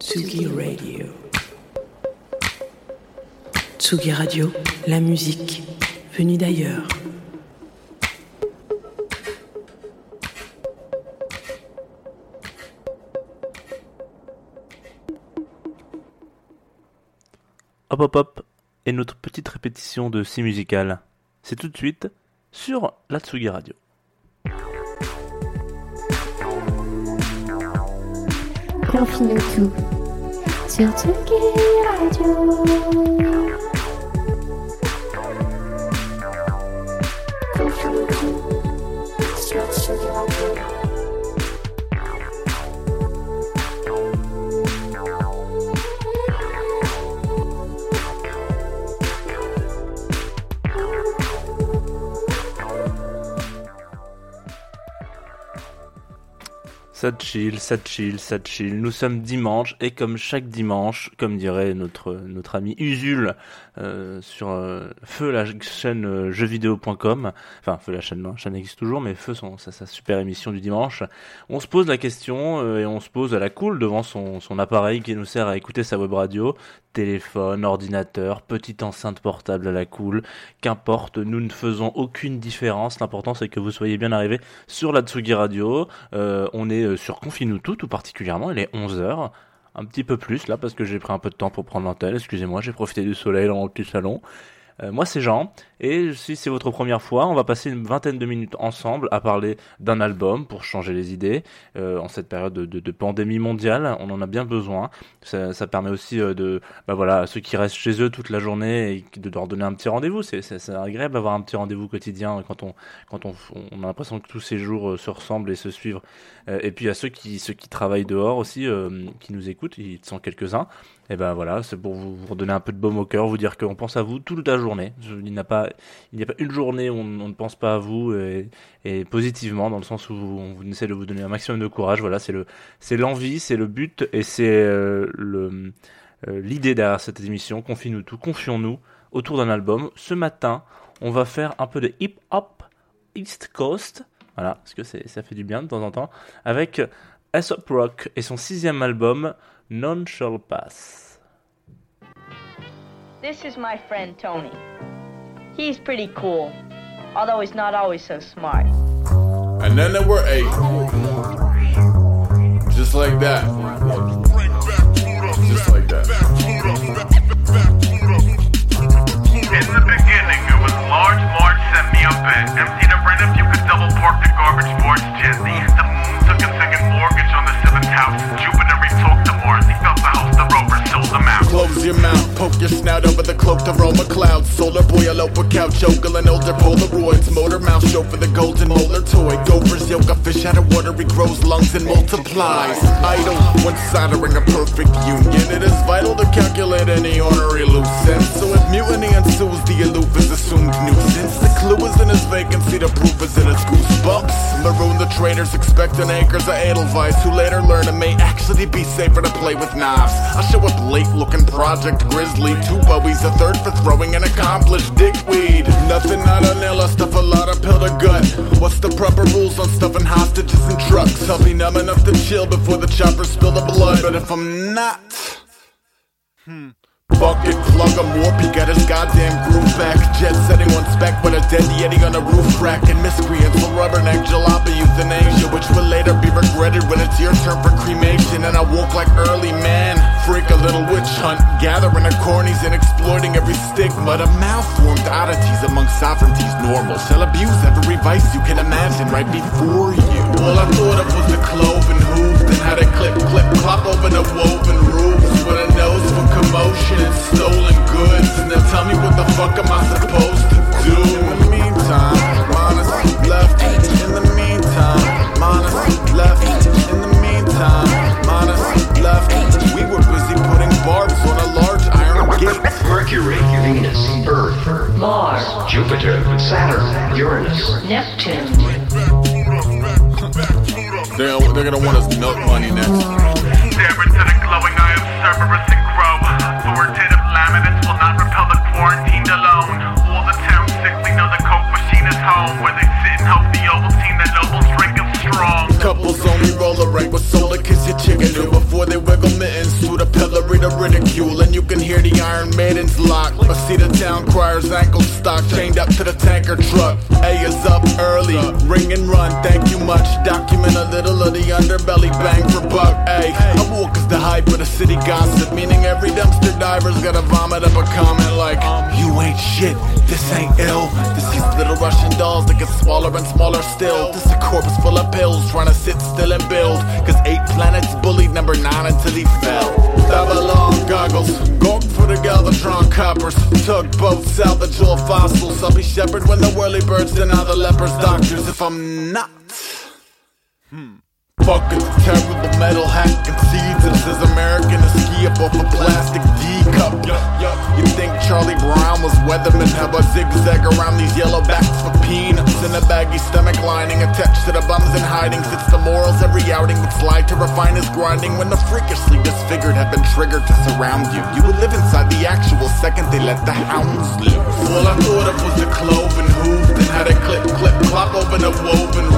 Tsugi Radio. Tsugi Radio, la musique venue d'ailleurs. Hop hop hop, et notre petite répétition de si musical. C'est tout de suite sur la Tsugi Radio. Confine tout sur Tsugi Radio. Confine Ça chill, ça chill, ça chill. Nous sommes dimanche et comme chaque dimanche, comme dirait notre notre ami Usul euh, sur euh, Feu la chaîne euh, jeuxvideo.com, enfin Feu la chaîne, non, la chaîne existe toujours, mais Feu son sa, super émission du dimanche. On se pose la question et on se pose à la cool devant son son appareil qui nous sert à écouter sa web radio, téléphone, ordinateur, petite enceinte portable à la cool, qu'importe, nous ne faisons aucune différence. L'important c'est que vous soyez bien arrivés sur la Tsugi Radio. Euh, on est euh, sur Confine-nous tout, particulièrement. Il est 11h. Un petit peu plus là parce que j'ai pris un peu de temps pour prendre l'antenne. Excusez-moi, j'ai profité du soleil dans mon petit salon. Euh, moi c'est Jean et si c'est votre première fois, on va passer une vingtaine de minutes ensemble à parler d'un album pour changer les idées euh, en cette période de, pandémie mondiale. On en a bien besoin. Ça, permet aussi euh, de, bah voilà, ceux qui restent chez eux toute la journée et de leur donner un petit rendez-vous. C'est c'est- agréable d'avoir un petit rendez-vous quotidien quand on quand on, on a l'impression que tous ces jours se ressemblent et se suivent. Et puis à ceux qui ceux qui travaillent dehors aussi, qui nous écoutent, ils sont quelques-uns. Et ben voilà, c'est pour vous, redonner un peu de baume au cœur, vous dire qu'on pense à vous toute la journée. Il n'y a pas, une journée où on, on ne pense pas à vous et, positivement dans le sens où on, vous essaie de vous donner un maximum de courage. Voilà, c'est le, c'est l'envie, c'est le but et c'est euh, euh, l'idée derrière cette émission. Confie-nous tout, confions-nous autour d'un album. Ce matin, on va faire un peu de hip hop East Coast. Voilà, parce que ça fait du bien de temps en temps. Avec Aesop Rock et son sixième album, None Shall Pass. This is my friend Tony. He's pretty cool, although he's not always so smart. And then there were eight. Just like that. Just like that. In the beginning, it was large Marge sent me a bit. Empty the rent if you could double park the garbage sports jet. They hit the moon, took a second mortgage on the seventh house. Jupiter re-talked or the compound out. Close your mouth, poke your snout over the cloaked aroma clouds. Solar boy, over couch, ogling older Polaroids. Motor mouth show for the golden molar toy. Gophers, yoga fish out of water, he grows lungs and multiplies. Idle, when soldering a perfect union, it is vital to calculate any ornery loose ends. So if mutiny ensues, the aloof is assumed nuisance. The clue is in his vacancy, the proof is in his goosebumps. Maroon the traitors, expecting acres of Edelweiss, who later learn it may actually be safer to play with knives. I show up late looking Project Grizzly, two bowies, a third for throwing an accomplished dickweed. Nothing out of nail, I stuff a lot of pill to gut. What's the proper rules on stuffing hostages in trucks? I'll be numb enough to chill before the chopper spill the blood, but if I'm not. Hmm, Bucket plug a he got his goddamn groove back. Jet setting on spec with a dead yeti on a roof crack. And miscreants will rubberneck jalopy euthanasia, which will later be regretted when it's your turn for cremation. And I walk like early man, freak, a little witch hunt, gathering the cornies and exploiting every stigma. The malformed oddities among sovereignties normal shall abuse every vice you can imagine right before you. All I thought of was the cloven hooves and how they clip, clip, plop over the woven roofs with a nose for commotion and stolen goods. Now tell me what the fuck am I supposed to do? In the meantime, minus left. In the meantime, minus Jupiter, Saturn, Uranus, Neptune, They're, they're gonna want us nut money next. Can hear the Iron Maiden's lock. Or see the town crier's ankle stock chained up to the tanker truck. A is up early, ring and run, thank you much. Document a little of the underbelly, bang for buck. A, I walk is the hype of the city gossip, meaning every dumpster diver's gotta vomit up a comment like, You ain't shit, this ain't ill. This is Russian dolls that get smaller and smaller still. This a corpse full of pills trying to sit still and build. Cause eight planets bullied number nine until he fell. Babylon goggles, gork for the Galvatron coppers. Tugboat, salvage all fossils. I'll be shepherd when the whirly birds deny the lepers doctors if I'm not. Hmm. Fuck it's a terrible metal hacking seeds. It says American to ski up off a plastic D cup. You think Charlie Brown was Weatherman? How about zigzag around these yellow backs for peanuts? In a baggy stomach lining attached to the bums in hiding. Sits the morals every outing would slide to refine his grinding. When the freakishly disfigured have been triggered to surround you, you would live inside the actual second they let the hounds loose. All I thought of was the cloven hoof, then had a clip, clip, clop open a woven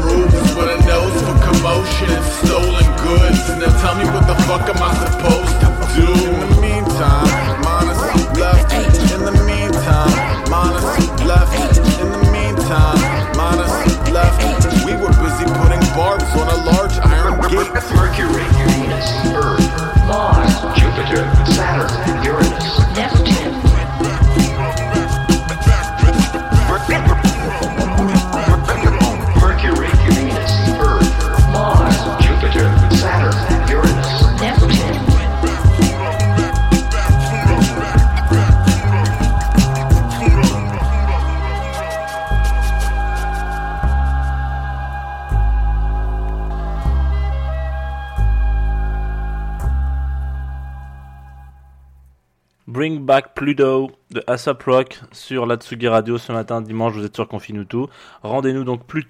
Bring Back Pluto de Asap Rock sur la Tsugi Radio ce matin, dimanche, vous êtes sur Confinuto. Rendez-nous donc plus.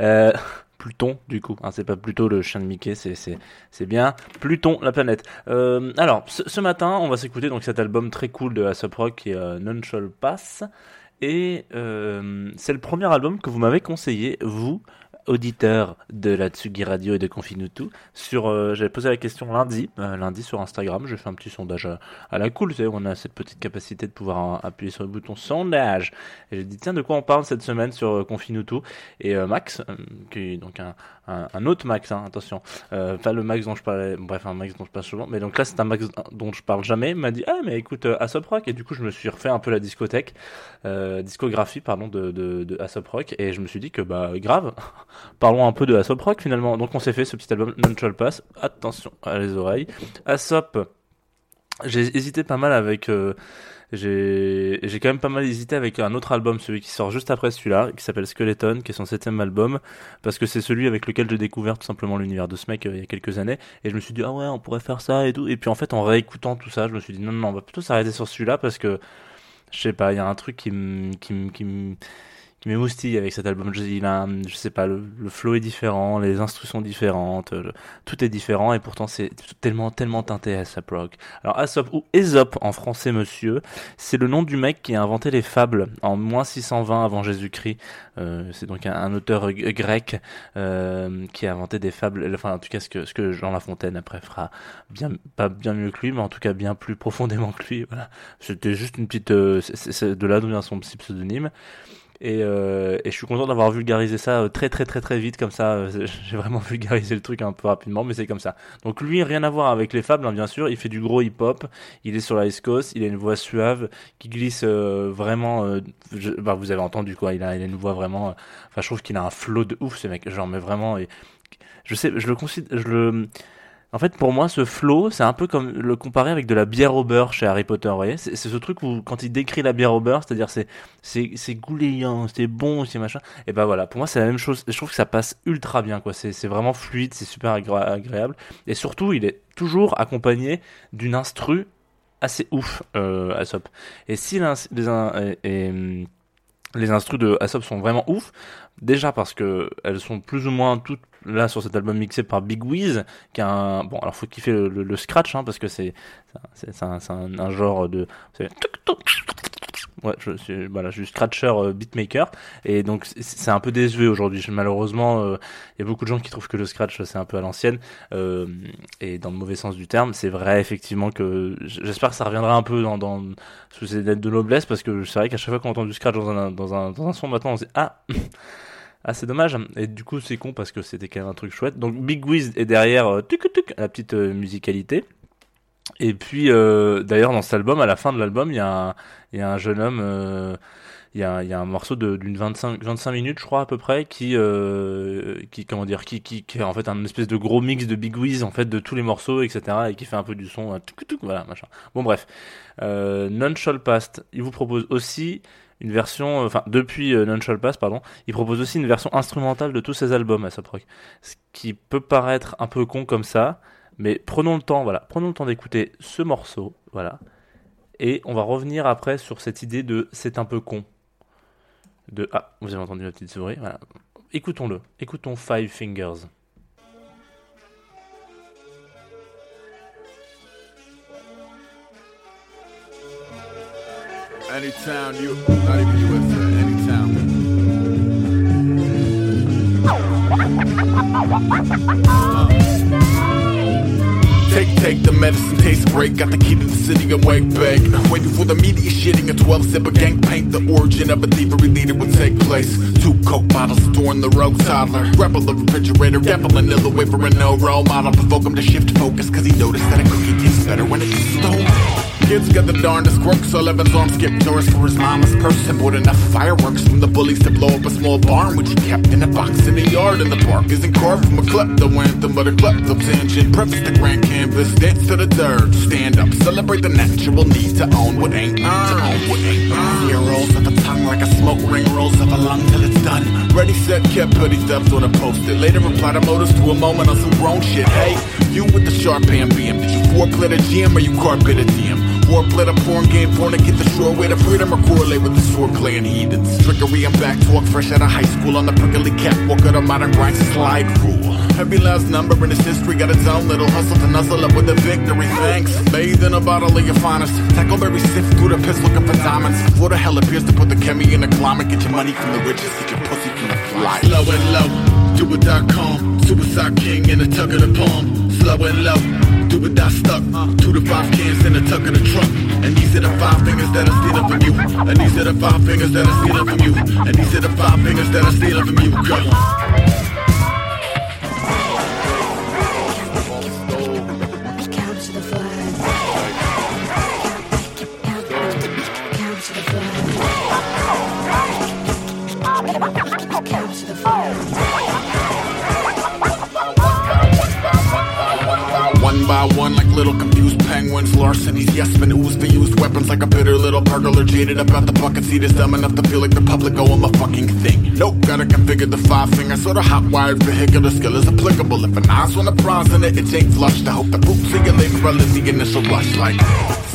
Euh, Pluton, du coup, hein, c'est pas plutôt le chien de Mickey, c'est c'est c'est bien Pluton, la planète. Euh, alors, ce, matin, on va s'écouter donc cet album très cool de Asap Rock qui est euh, Nunchal Pass, et c'est le premier album que vous m'avez conseillé, vous, auditeur de la Tsugi Radio et de Confinutu, sur, euh, j'avais posé la question lundi, euh, lundi sur Instagram, j'ai fait un petit sondage à, la cool, vous savez, on a cette petite capacité de pouvoir appuyer sur le bouton sondage. Et j'ai dit, tiens, de quoi on parle cette semaine sur euh, Confinutu Et euh, Max, qui est donc un, autre Max, hein, attention, pas le Max dont je parlais, bref, un Max dont je parle souvent, mais donc là, c'est un Max dont je parle jamais, m'a dit, ah, mais écoute, Aesop Rock, et du coup, je me suis refait un peu la discothèque, discographie, pardon, de, de, de Rock, et je me suis dit que, bah, grave, parlons un peu de Aesop Rock finalement. Donc on s'est fait ce petit album Non Pass. Attention à les oreilles. Aesop, j'ai hésité pas mal avec. euh, j'ai quand même pas mal hésité avec un autre album, celui qui sort juste après celui-là, qui s'appelle Skeleton, qui est son septième album, parce que c'est celui avec lequel j'ai découvert tout simplement l'univers de ce mec euh, il y a quelques années, et je me suis dit ah ouais on pourrait faire ça et tout, et puis en fait en réécoutant tout ça, je me suis dit non non on va plutôt s'arrêter sur celui-là parce que je sais pas, il y a un truc qui qui me qui m'émoustille avec cet album. Je, il a, un- je sais pas, le, flow est différent, les instructions différentes, tout est différent et pourtant c'est tellement, tellement teinté Aesop Rock. Alors Aesop ou Aesop en français, monsieur, c'est le nom du mec qui a inventé les fables en moins 620 avant Jésus-Christ. Euh, c'est donc un, auteur grec euh, qui a inventé des fables. Enfin, en tout cas, ce que ce que Jean La Fontaine après fera bien, pas bien mieux que lui, mais en tout cas bien plus profondément que lui. Voilà. C'était juste une petite, euh, c'est de là d'où vient son petit pseudonyme. Et, euh, et je suis content d'avoir vulgarisé ça euh, très très très très vite comme ça. euh, J'ai vraiment vulgarisé le truc un peu rapidement, mais c'est comme ça. Donc lui, rien à voir avec les fables, hein, bien sûr. Il fait du gros hip-hop. Il est sur la East. Il a une voix suave qui glisse euh, vraiment. euh, bah, vous avez entendu quoi. Il a, il a une voix vraiment. euh, Enfin, je trouve qu'il a un flow de ouf, ce mec. Genre, mais vraiment. Et, je sais, je le considère, je le. En fait, pour moi, ce flow, c'est un peu comme le comparer avec de la bière au beurre chez Harry Potter, vous voyez C'est ce truc où, quand il décrit la bière au beurre, c'est-à-dire c'est c'est c'est goulayant, c'est bon, c'est machin. Et ben voilà, pour moi, c'est la même chose. Je trouve que ça passe ultra bien, quoi. C'est c'est vraiment fluide, c'est super agréable. Et surtout, il est toujours accompagné d'une instru assez ouf, euh. Et si les, in- et- et, hum, les instrus de Aesop sont vraiment ouf, déjà parce que elles sont plus ou moins toutes là sur cet album mixé par Big Wiz, qui a un bon alors faut kiffer le, le- scratch hein, parce que c'est c'est un, un, un genre de ouais je suis voilà je suis scratcher euh, beatmaker. Et donc c'est- un peu désuet aujourd'hui. Malheureusement euh, il y a beaucoup de gens qui trouvent que le scratch c'est un peu à l'ancienne. Euh, et dans le mauvais sens du terme c'est vrai effectivement que j'espère que ça reviendra un peu dans, sous ces lettres de noblesse parce que c'est vrai qu'à chaque fois qu'on entend du scratch dans un dans un dans un son maintenant on se dit ah ah c'est dommage. Et du coup c'est con parce que c'était quand même un truc chouette. Donc Big Wiz est derrière euh, tuc, la petite euh, musicalité. Et puis euh, d'ailleurs dans cet album à la fin de l'album il y a un, y a un jeune homme euh, il y a, y a un morceau d'une 25 25 minutes je crois à peu près qui qui comment dire qui, qui qui est en fait un espèce de gros mix de Big Wiz en fait de tous les morceaux etc et qui fait un peu du son tuc, voilà machin. Bon bref. Euh, None Shall Past il vous propose aussi une version, euh, enfin depuis euh, Shall Pass, pardon, il propose aussi une version instrumentale de tous ses albums à Rock. Ce qui peut paraître un peu con comme ça, mais prenons le temps, voilà, prenons le temps d'écouter ce morceau, voilà, et on va revenir après sur cette idée de c'est un peu con. De ah, vous avez entendu la petite souris, voilà. Écoutons-le, écoutons Five Fingers. Anytime you, not even USA, anytime. Uh. Take, take the medicine, tastes great. Got the key to the city wake back. Waiting for the media shitting a 12 sip of gang paint. The origin of a thievery leader would take place. Two coke bottles storing the rogue toddler. Grapple the refrigerator, gamble another wafer and no role model. Provoke him to shift focus, cause he noticed that a cookie tastes better when it's stolen. Kids got the darndest quirks, so Levin's arm skipped doors for his mama's purse and bought enough fireworks from the bullies to blow up a small barn, which he kept in a box in the yard. In the park isn't carved from a klepto anthem, but a klepto tangent. Preface the grand canvas, dance to the dirt, stand up, celebrate the natural need to own what ain't earned. To own what ain't earned. Rolls of a tongue like a smoke ring rolls of a lung till it's done. Ready, set, kept petty thefts on a post-it. Later reply to motives to a moment on some grown shit. Hey, you with the sharp beam, did you foreplay the GM or you carpet a DM? Warplay the porn game, porn to get the short way to freedom or correlate with the sword playing heathens. Trickery and back talk, fresh out of high school on the prickly catwalk of the modern grind slide rule. Every last number in this history got its own little hustle to nuzzle up with a victory. Thanks. Bathe in a bottle of your finest. Tackleberry sift through the piss looking for diamonds. What the hell appears to put the chemi in the climate? Get your money from the riches, get your pussy from the fly. Slow and low, do it dot com. Suicide king in the tug of the palm. Slow and low. It dot stuck. Two to five cans in the tuck of the trunk. And these are the five fingers that I steal from you. And these are the five fingers that I steal from you. And these are the five fingers that I steal from you. Go. power. By like little confused penguins. Larcenies, yes, men ooze for used weapons like a bitter little burglar. Jaded about the bucket seat is dumb enough to feel like the public owe him a fucking thing. Nope, gotta configure the five fingers so the hot wired vehicular skill is applicable. If an eyes on the prize and it, it ain't flushed. I hope the boots see you later well in the initial rush. Like,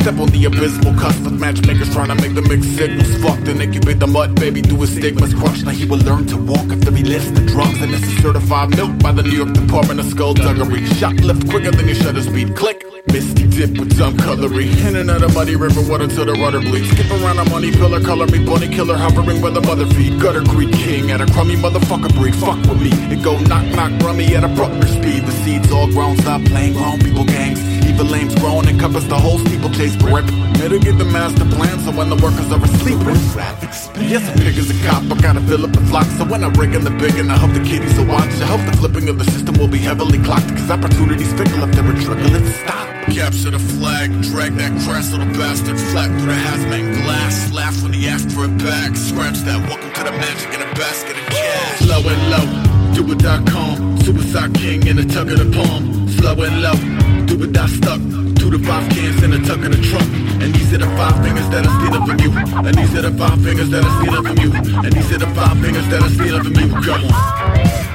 step on the abysmal cusp of matchmakers trying to make the mixed signals. Fucked and incubate the mud, baby, do his stigmas crushed. Now he will learn to walk after he lifts the drugs. And this is certified milk by the New York Department of Skullduggery. Shoplift quicker than your shutter speed. Misty dip with dumb cutlery. In and out of muddy river water till the rudder bleeds. Skip around a money pillar, color me bunny killer, hovering where the mother feed. Gutter Creek king at a crummy motherfucker breed. Fuck with me. It go knock knock rummy at a Bruckner speed. The seeds all grown, stop playing grown people gangs. Evil lames grown, encompass the whole steeplechase grip. get the master plan so when the workers are asleep. Yes, a pig is a cop, I gotta fill up the flock. So when I rig in the big and I hope the kiddies will watch. I hope the flipping of the system will be heavily clocked. Cause opportunities fickle if they're it stop. Capture the flag, drag that crass little bastard flat through the hazmat glass. Laugh when he asked for it back. Scratch that, welcome to the magic in a basket of cash. Slow and low, do it dot com. Suicide king in the tug of the palm. Slow and low, do it dot stuck. Two to five cans in the tuck of the trunk. And these are the five fingers that I steal from you. And these are the five fingers that I steal from you. And these are the five fingers that I steal from you. Come on.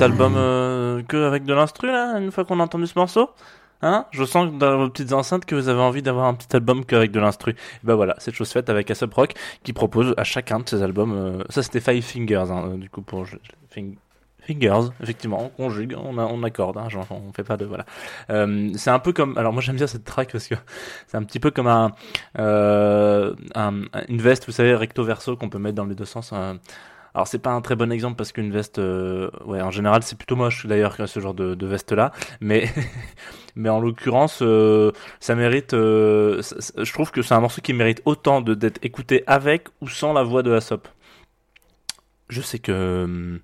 Petit album euh, que avec de l'instru là, une fois qu'on a entendu ce morceau Hein? Je sens dans vos petites enceintes que vous avez envie d'avoir un petit album qu'avec de l'instru. Et Bah voilà, c'est chose faite avec Aesop Rock qui propose à chacun de ses albums. euh, ça c'était Five Fingers, hein, euh, du coup pour Fingers, effectivement, on conjugue, on, accorde, hein, on fait pas de voilà. Euh, c'est un peu comme, alors moi j'aime bien cette track parce que c'est un petit peu comme un, un- une veste, vous savez, recto verso qu'on peut mettre dans les deux sens. Alors c'est pas un très bon exemple parce qu'une veste, euh, ouais, en général c'est plutôt moche d'ailleurs ce genre de, veste là, mais mais en l'occurrence euh, ça mérite, euh, je trouve que c'est un morceau qui mérite autant d'être écouté avec ou sans la voix de Aesop. Je sais que hum,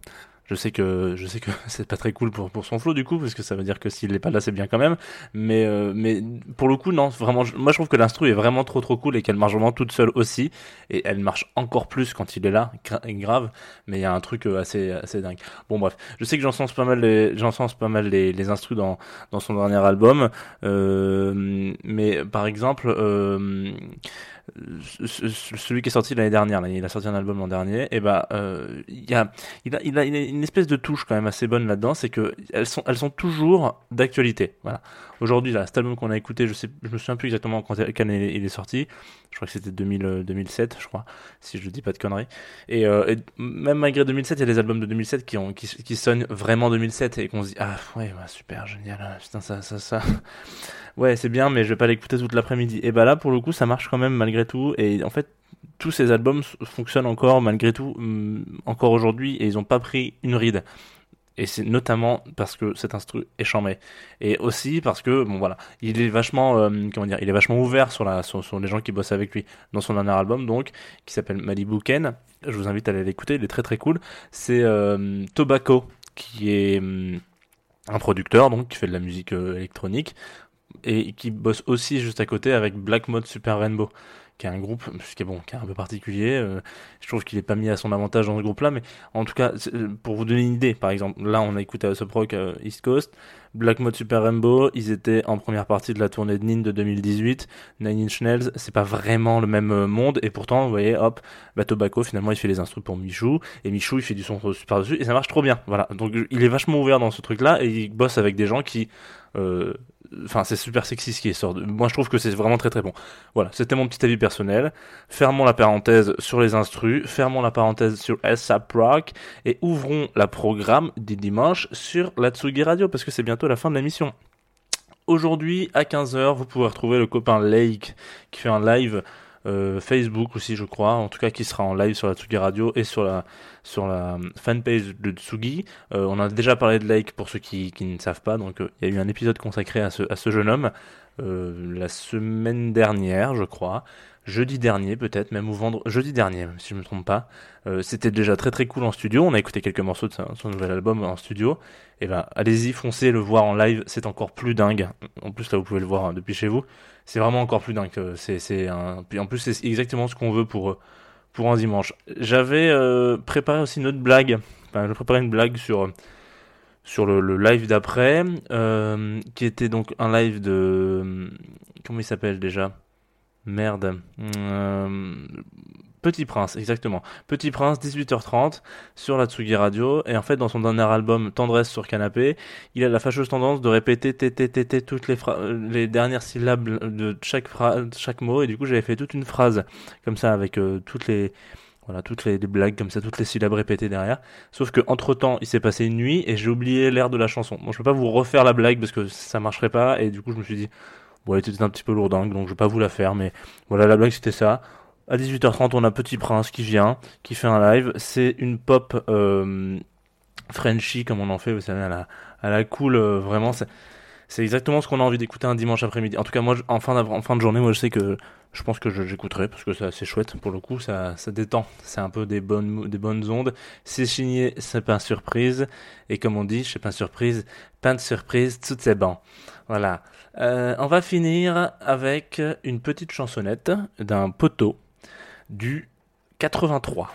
je sais que je sais que c'est pas très cool pour pour son flow du coup parce que ça veut dire que s'il est pas là c'est bien quand même. Mais euh, mais pour le coup non vraiment je- moi je trouve que l'instru est vraiment trop trop cool et qu'elle marche vraiment toute seule aussi. Et elle marche encore plus quand il est là gra- grave. Mais il y a un truc euh, assez assez dingue. Bon bref. Je sais que j'encense pas mal les j'encense pas mal les les instrus dans dans son dernier album. Euh, mais par exemple euh, celui qui est sorti l'année dernière, il a sorti un album l'an dernier, et bah euh, il a une espèce de touche quand même assez bonne là-dedans, c'est que elles sont, elles sont toujours d'actualité. Voilà. Aujourd'hui, là, cet album qu'on a écouté, je sais, je me souviens plus exactement quand il est, sorti. Je crois que c'était 2000, euh, 2007, je crois, si je dis pas de conneries. Et, euh, même malgré 2007, il y a des albums de 2007 qui ont, sonnent vraiment 2007 et qu'on se dit ah ouais, super, génial, ah, putain ça, ça, ça. Ouais, c'est bien, mais je vais pas l'écouter toute l'après-midi. Et bah là, pour le coup, ça marche quand même malgré tout. Et en fait, tous ces albums fonctionnent encore malgré tout, hum, encore aujourd'hui, et ils ont pas pris une ride. Et c'est notamment parce que cet instru est charmé. Et aussi parce que, bon voilà, il est vachement, euh, comment dire, il est vachement ouvert sur, la, sur les gens qui bossent avec lui dans son dernier album, donc, qui s'appelle Malibu Ken. Je vous invite à aller l'écouter, il est très très cool. C'est euh, Tobacco, qui est hum, un producteur, donc, qui fait de la musique euh, électronique et qui bosse aussi juste à côté avec Black Mode Super Rainbow qui est un groupe qui est bon qui est un peu particulier euh, je trouve qu'il est pas mis à son avantage dans ce groupe là mais en tout cas euh, pour vous donner une idée par exemple là on a écouté Rock euh, East Coast Black Mode Super Rainbow ils étaient en première partie de la tournée de Nin de 2018 Nine Inch Nails c'est pas vraiment le même monde et pourtant vous voyez hop bah Tobacco finalement il fait les instruments pour Michou et Michou il fait du son super dessus et ça marche trop bien voilà. Donc il est vachement ouvert dans ce truc là et il bosse avec des gens qui Enfin, c'est super sexy ce qui sort. de- Moi, je trouve que c'est vraiment très très bon. Voilà, c'était mon petit avis personnel. Fermons la parenthèse sur les instrus, fermons la parenthèse sur ASAP Rock et ouvrons la programme du dimanche sur la Tsugi Radio parce que c'est bientôt la fin de l'émission. Aujourd'hui, à 15h, vous pouvez retrouver le copain Lake qui fait un live euh, Facebook aussi, je crois, en tout cas qui sera en live sur la Tsugi Radio et sur la sur la fanpage de Tsugi. Euh, on a déjà parlé de Lake pour ceux qui, qui ne savent pas, donc euh, il y a eu un épisode consacré à ce, à ce jeune homme euh, la semaine dernière, je crois, jeudi dernier peut-être, même ou vendre jeudi dernier, si je me trompe pas. Euh, C'était déjà très très cool en studio. On a écouté quelques morceaux de son, nouvel album en studio. Et ben, allez-y, foncez le voir en live, c'est encore plus dingue. En plus, là, vous pouvez le voir hein, depuis chez vous. C'est vraiment encore plus dingue. Euh, C'est, c'est un... En plus, c'est exactement ce qu'on veut pour, euh, un dimanche. J'avais euh, préparé aussi une autre blague. Enfin, j'ai préparé une blague sur, sur le, live d'après, euh, qui était donc un live de... Comment il s'appelle déjà? Merde. Euh, Petit Prince, exactement. Petit Prince, 18h30, sur la Tsugi Radio. Et en fait, dans son dernier album, Tendresse sur canapé, il a la fâcheuse tendance de répéter toutes les, dernières syllabes de chaque, chaque mot. Et du coup, j'avais fait toute une phrase comme ça, avec euh, toutes les... Voilà, toutes les, blagues comme ça, toutes les syllabes répétées derrière. Sauf que entre temps, il s'est passé une nuit et j'ai oublié l'air de la chanson. Bon, je peux pas vous refaire la blague parce que ça marcherait pas. Et du coup, je me suis dit, bon, elle était un petit peu lourdingue, donc je vais pas vous la faire. Mais voilà, la blague c'était ça. À 18h30, on a Petit Prince qui vient, qui fait un live. C'est une pop euh, Frenchy comme on en fait, vous savez, à la, à cool. euh, vraiment, c'est c'est exactement ce qu'on a envie d'écouter un dimanche après-midi. En tout cas, moi, en fin, de journée, moi, je sais que je pense que j'écouterai parce que c'est assez chouette pour le coup. Ça, détend. C'est un peu des bonnes, ondes. C'est signé, c'est pas surprise. Et comme on dit, chez Pain Surprise, pain de surprise, tout c'est bon. Voilà. Euh, on va finir avec une petite chansonnette d'un poteau du 83.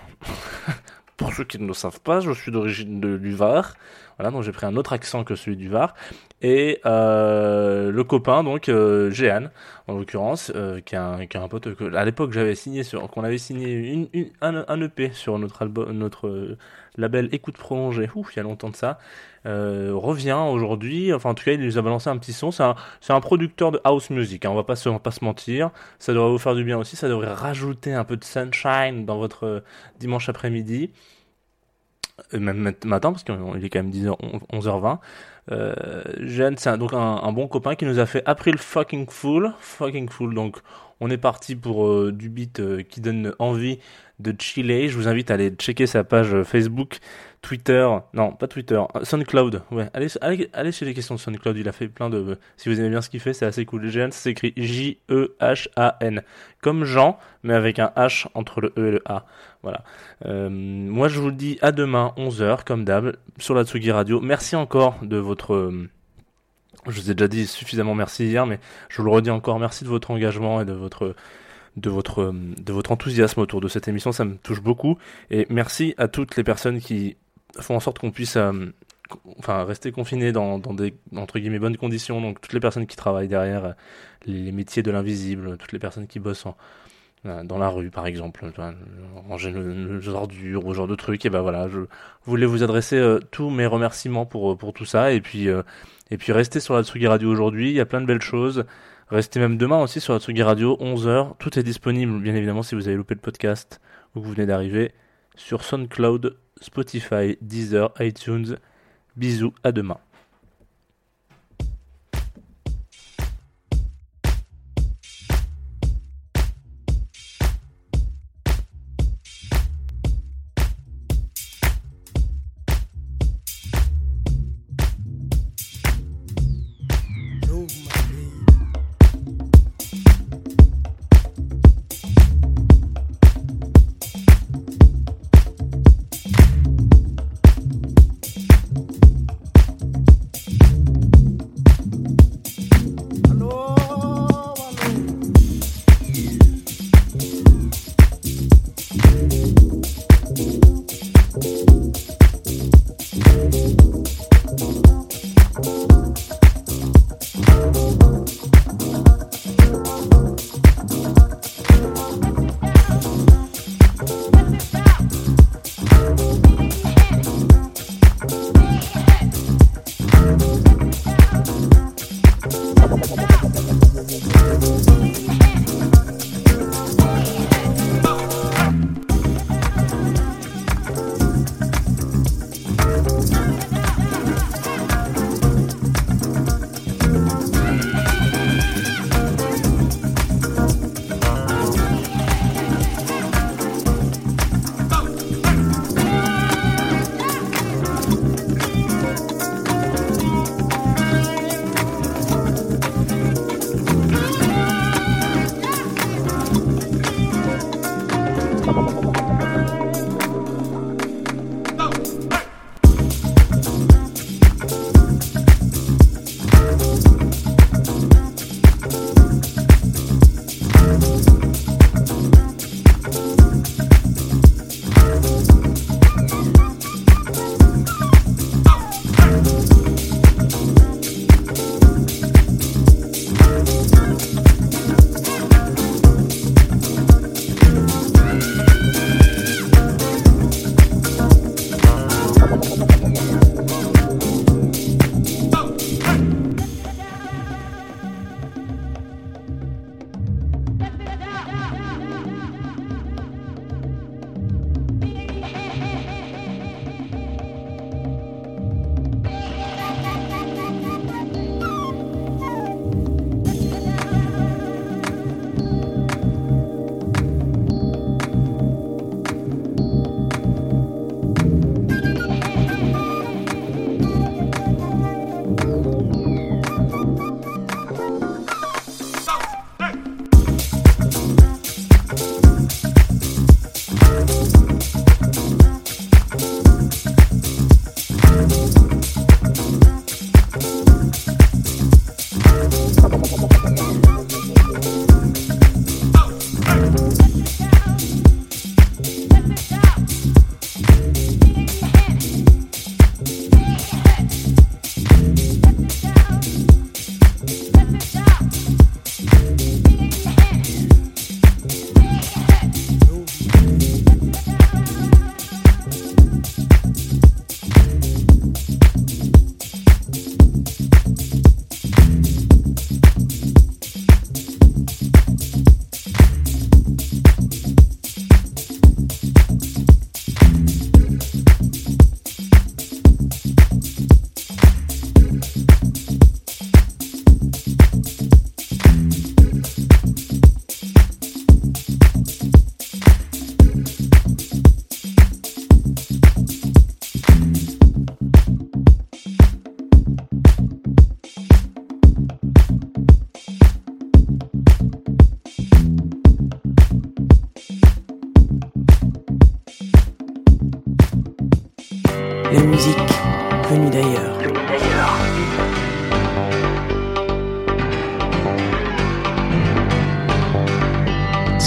Pour ceux qui ne le savent pas, je suis d'origine du Var. Voilà, donc j'ai pris un autre accent que celui du Var. Et euh, le copain, donc euh, Jehan, en l'occurrence, euh, qui, est un, qui est un pote que à l'époque j'avais signé sur, qu'on avait signé un, un EP sur notre album, notre euh, label Écoute prolongée. Ouf, il y a longtemps de ça. Revient aujourd'hui. Enfin, en tout cas, il nous a balancé un petit son. C'est un, c'est un producteur de house music. hein, on va pas se, on va pas se mentir. Ça devrait vous faire du bien aussi. Ça devrait rajouter un peu de sunshine dans votre dimanche après-midi. Euh, Même mat- matin, parce qu'il est quand même 10h, 11h20. Euh, Jeanne, c'est donc un, bon copain qui nous a fait April fucking full. Fucking full. Donc, on est parti pour euh, du beat euh, qui donne envie de chiller. Je vous invite à aller checker sa page euh, Facebook, Twitter, non, pas Twitter, euh, SoundCloud. Ouais, allez, allez, les questions de SoundCloud. Il a fait plein de. Si vous aimez bien ce qu'il fait, c'est assez cool. Jeanne, ça s'écrit J-E-H-A-N. Comme Jean, mais avec un H entre le E et le A. Voilà. Euh, moi, je vous dis à demain, 11h, comme d'hab, sur la Tsugi Radio. Merci encore de votre. euh, je vous ai déjà dit suffisamment merci hier, mais je vous le redis encore, merci de votre engagement et de votre de votre euh, de votre enthousiasme autour de cette émission, ça me touche beaucoup. Et merci à toutes les personnes qui font en sorte qu'on puisse euh, enfin rester confinés dans, dans des entre guillemets bonnes conditions. Donc toutes les personnes qui travaillent derrière les métiers de l'invisible, toutes les personnes qui bossent en euh, dans la rue par exemple, ranger les ordures ou ce genre de trucs et ben voilà, je voulais vous adresser tous mes remerciements pour pour tout ça. Et puis et puis restez sur la Tsugi Radio aujourd'hui, il y a plein de belles choses. Restez même demain aussi sur la Tsugi Radio, 11h. Tout est disponible, bien évidemment, si vous avez loupé le podcast ou que vous venez d'arriver, sur SoundCloud, Spotify, Deezer, iTunes. Bisous, à demain.